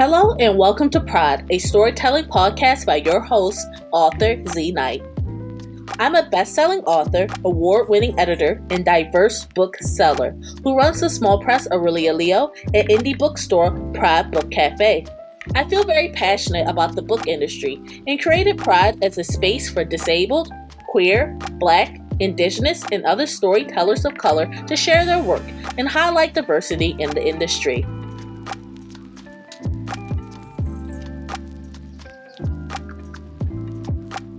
Hello and welcome to Pride, a storytelling podcast by your host, author Z Knight. I'm a best-selling author, award-winning editor, and diverse bookseller who runs the small press Aurelia Leo and indie bookstore Pride Book Cafe. I feel very passionate about the book industry and created Pride as a space for disabled, queer, black, indigenous, and other storytellers of color to share their work and highlight diversity in the industry.